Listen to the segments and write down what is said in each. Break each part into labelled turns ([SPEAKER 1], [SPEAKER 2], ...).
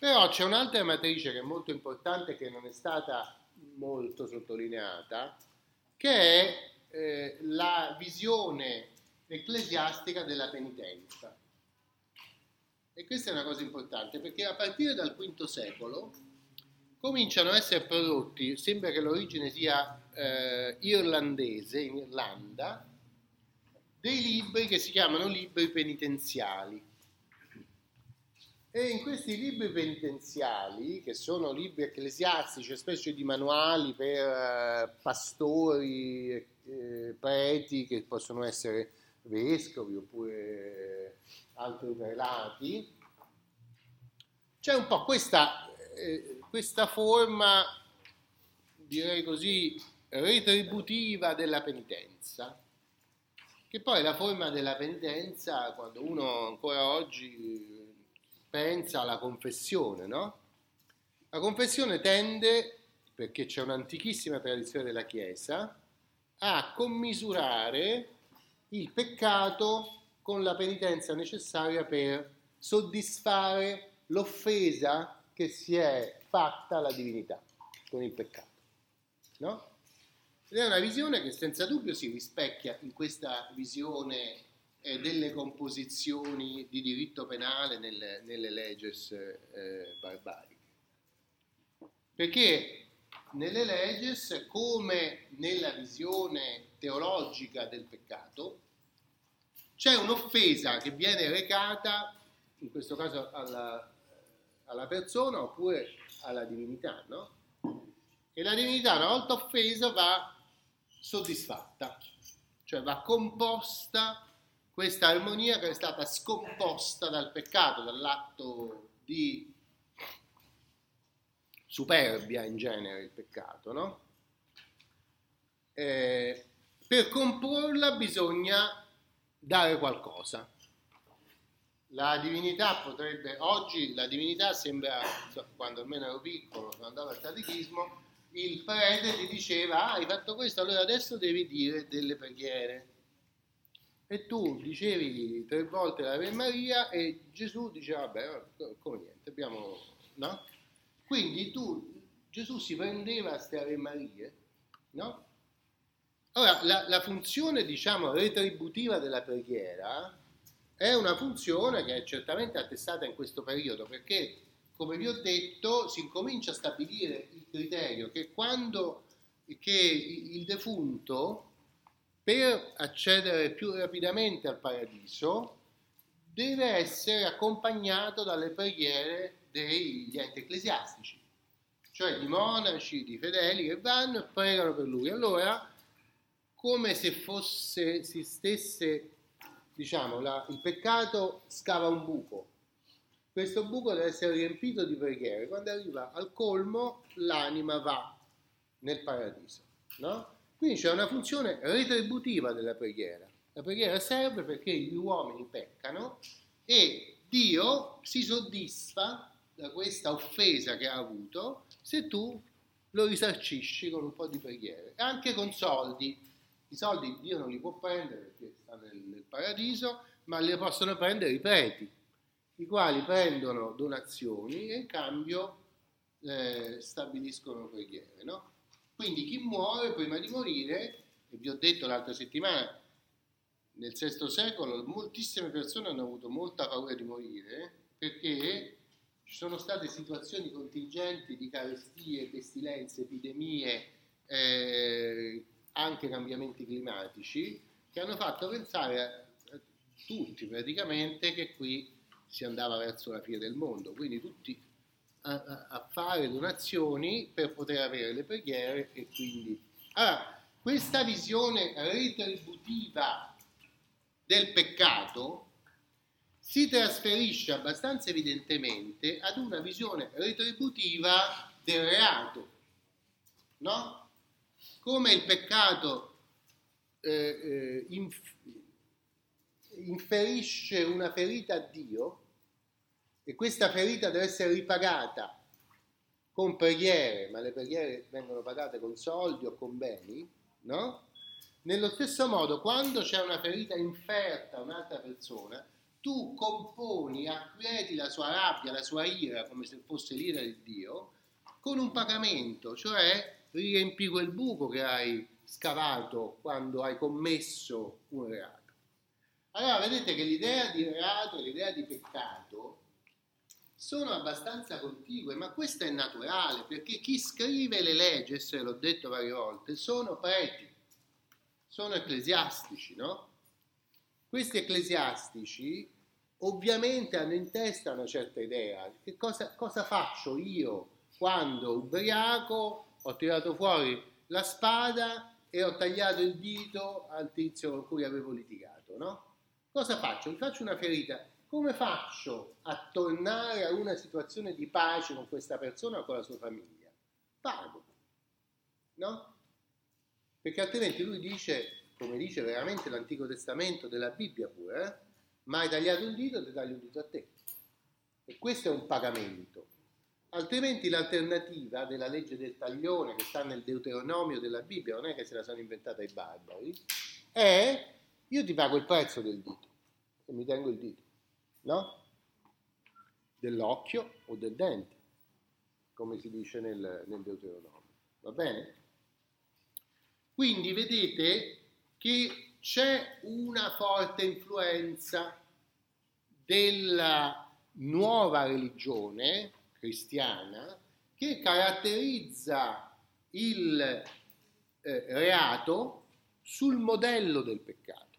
[SPEAKER 1] Però c'è un'altra matrice che è molto importante che non è stata molto sottolineata, che è eh, la visione ecclesiastica della penitenza. E questa è una cosa importante perché a partire dal V secolo cominciano a essere prodotti, sembra che l'origine sia eh, irlandese, in Irlanda, dei libri che si chiamano libri penitenziali. E in questi libri penitenziali, che sono libri ecclesiastici, specie di manuali per eh, pastori, eh, preti, che possono essere vescovi oppure altri prelati, c'è un po' questa, eh, questa forma, direi così, retributiva della penitenza, che poi è la forma della penitenza quando uno ancora oggi pensa alla confessione, no? La confessione tende, perché c'è un'antichissima tradizione della Chiesa, a commisurare il peccato con la penitenza necessaria per soddisfare l'offesa che si è fatta alla divinità con il peccato. No? Ed è una visione che senza dubbio si rispecchia in questa visione eh, delle composizioni di diritto penale nelle, nelle leges eh, barbariche. Perché nelle leges, come nella visione teologica del peccato, c'è un'offesa che viene recata, in questo caso alla, alla persona oppure alla divinità, no? E la divinità, una volta offesa, va soddisfatta, cioè va composta questa armonia che è stata scomposta dal peccato, dall'atto di superbia in genere, il peccato, no? Eh, per comporla bisogna dare qualcosa. La divinità potrebbe, oggi la divinità sembra, quando almeno ero piccolo, quando andavo al catechismo, il prete ti diceva, ah, hai fatto questo, allora adesso devi dire delle preghiere e tu dicevi tre volte l'Ave Maria e Gesù diceva, vabbè, come niente, abbiamo, no? Quindi tu, Gesù si prendeva queste Ave Marie, no? Ora, la, la funzione, diciamo, retributiva della preghiera è una funzione che è certamente attestata in questo periodo, perché, come vi ho detto, si incomincia a stabilire il criterio che quando che il defunto per accedere più rapidamente al paradiso deve essere accompagnato dalle preghiere degli enti ecclesiastici, cioè di monaci, di fedeli che vanno e pregano per lui. Allora, come se fosse, si stesse, diciamo, la, il peccato scava un buco. Questo buco deve essere riempito di preghiere. Quando arriva al colmo, l'anima va nel paradiso, no? Quindi c'è una funzione retributiva della preghiera. La preghiera serve perché gli uomini peccano e Dio si soddisfa da questa offesa che ha avuto se tu lo risarcisci con un po' di preghiere, anche con soldi. I soldi Dio non li può prendere perché sta nel, nel paradiso, ma li possono prendere i preti, i quali prendono donazioni e in cambio eh, stabiliscono preghiere. No? Quindi chi muore prima di morire, e vi ho detto l'altra settimana, nel VI secolo moltissime persone hanno avuto molta paura di morire perché ci sono state situazioni contingenti di carestie, pestilenze, epidemie, eh, anche cambiamenti climatici, che hanno fatto pensare a, tutti praticamente che qui si andava verso la fine del mondo. Quindi tutti a, fare donazioni per poter avere le preghiere e quindi... Allora, questa visione retributiva del peccato si trasferisce abbastanza evidentemente ad una visione retributiva del reato, no? Come il peccato eh, eh, inf- inferisce una ferita a Dio, e questa ferita deve essere ripagata con preghiere, ma le preghiere vengono pagate con soldi o con beni, no? Nello stesso modo, quando c'è una ferita inferta a un'altra persona, tu componi, acquieti la sua rabbia, la sua ira, come se fosse l'ira di Dio, con un pagamento, cioè riempi quel buco che hai scavato quando hai commesso un reato. Allora vedete che l'idea di reato l'idea di peccato sono abbastanza contigue, ma questo è naturale, perché chi scrive le leggi, se l'ho detto varie volte, sono preti, sono ecclesiastici, no? Questi ecclesiastici ovviamente hanno in testa una certa idea. Che cosa, cosa faccio io quando ubriaco ho tirato fuori la spada e ho tagliato il dito al tizio con cui avevo litigato, no? Cosa faccio? Mi faccio una ferita. Come faccio a tornare a una situazione di pace con questa persona o con la sua famiglia? Pago, no? Perché altrimenti lui dice, come dice veramente l'Antico Testamento della Bibbia pure, eh? ma hai tagliato un dito, ti taglio un dito a te. E questo è un pagamento. Altrimenti l'alternativa della legge del taglione che sta nel Deuteronomio della Bibbia, non è che se la sono inventata i barbari, è io ti pago il prezzo del dito e mi tengo il dito, no? Dell'occhio o del dente, come si dice nel, nel Deuteronomio. Va bene? Quindi vedete che c'è una forte influenza della nuova religione cristiana che caratterizza il eh, reato sul modello del peccato.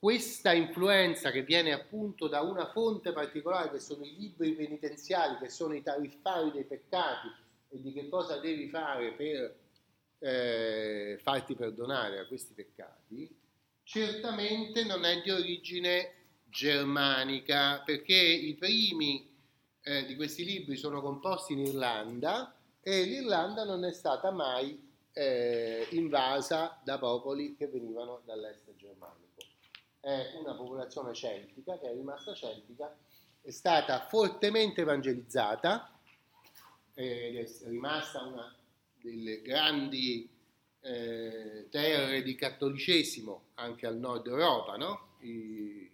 [SPEAKER 1] Questa influenza che viene appunto da una fonte particolare, che sono i libri penitenziali, che sono i tariffari dei peccati e di che cosa devi fare per eh, farti perdonare a questi peccati, certamente non è di origine germanica, perché i primi eh, di questi libri sono composti in Irlanda e l'Irlanda non è stata mai eh, invasa da popoli che venivano dall'est germanico. È una popolazione celtica che è rimasta celtica, è stata fortemente evangelizzata, ed è rimasta una delle grandi eh, terre di cattolicesimo anche al nord Europa, no? I,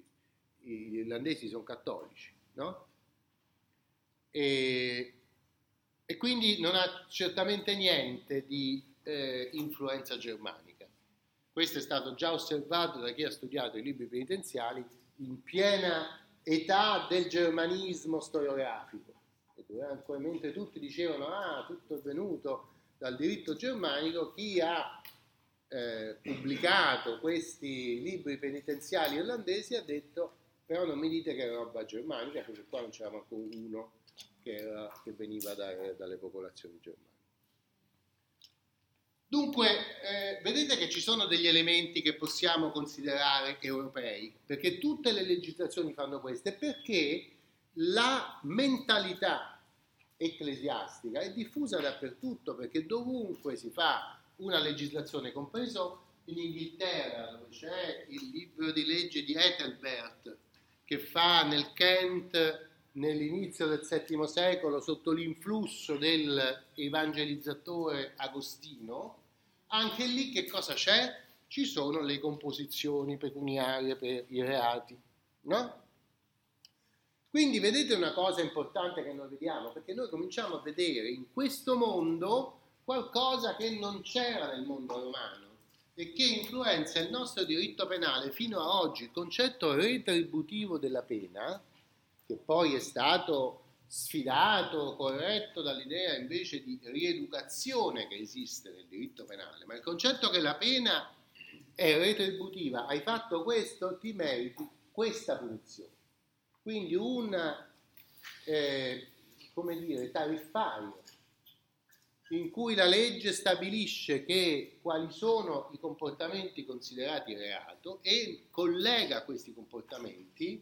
[SPEAKER 1] gli irlandesi sono cattolici, no? E, e, quindi non ha certamente niente di eh, influenza germanica. Questo è stato già osservato da chi ha studiato i libri penitenziali in piena età del germanismo storiografico. E mentre tutti dicevano ah, tutto è venuto dal diritto germanico, chi ha eh, pubblicato questi libri penitenziali irlandesi ha detto però non mi dite che è roba germanica perché qua non c'era manco uno che, era, che veniva da, dalle popolazioni germaniche. Dunque, eh, vedete che ci sono degli elementi che possiamo considerare europei, perché tutte le legislazioni fanno questo, perché la mentalità ecclesiastica è diffusa dappertutto, perché dovunque si fa una legislazione, compreso in Inghilterra, dove c'è il libro di legge di Ethelbert, che fa nel Kent nell'inizio del VII secolo sotto l'influsso dell'evangelizzatore Agostino, anche lì che cosa c'è? Ci sono le composizioni pecuniarie per i reati, no? Quindi vedete una cosa importante che noi vediamo, perché noi cominciamo a vedere in questo mondo qualcosa che non c'era nel mondo romano e che influenza il nostro diritto penale fino a oggi, il concetto retributivo della pena, che poi è stato sfidato, corretto dall'idea invece di rieducazione che esiste nel diritto penale, ma il concetto che la pena è retributiva, hai fatto questo, ti meriti questa punizione. Quindi un, eh, come dire, tariffario in cui la legge stabilisce che, quali sono i comportamenti considerati reato e collega questi comportamenti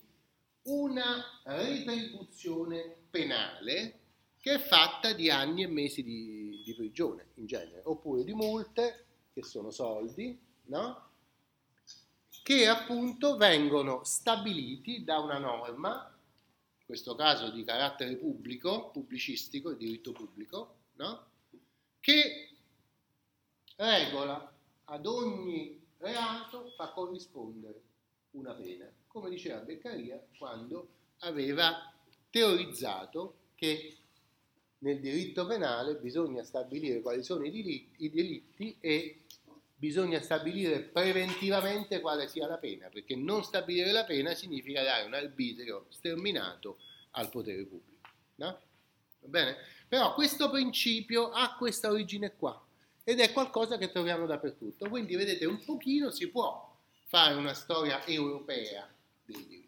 [SPEAKER 1] una retribuzione penale che è fatta di anni e mesi di, di prigione in genere, oppure di multe, che sono soldi, no? che appunto vengono stabiliti da una norma, in questo caso di carattere pubblico, pubblicistico, il diritto pubblico, no? che regola ad ogni reato fa corrispondere una pena. Come diceva Beccaria quando aveva teorizzato che nel diritto penale bisogna stabilire quali sono i delitti, i delitti e bisogna stabilire preventivamente quale sia la pena, perché non stabilire la pena significa dare un arbitrio sterminato al potere pubblico. No? Va bene? Però questo principio ha questa origine qua ed è qualcosa che troviamo dappertutto. Quindi vedete, un pochino si può fare una storia europea dei diritti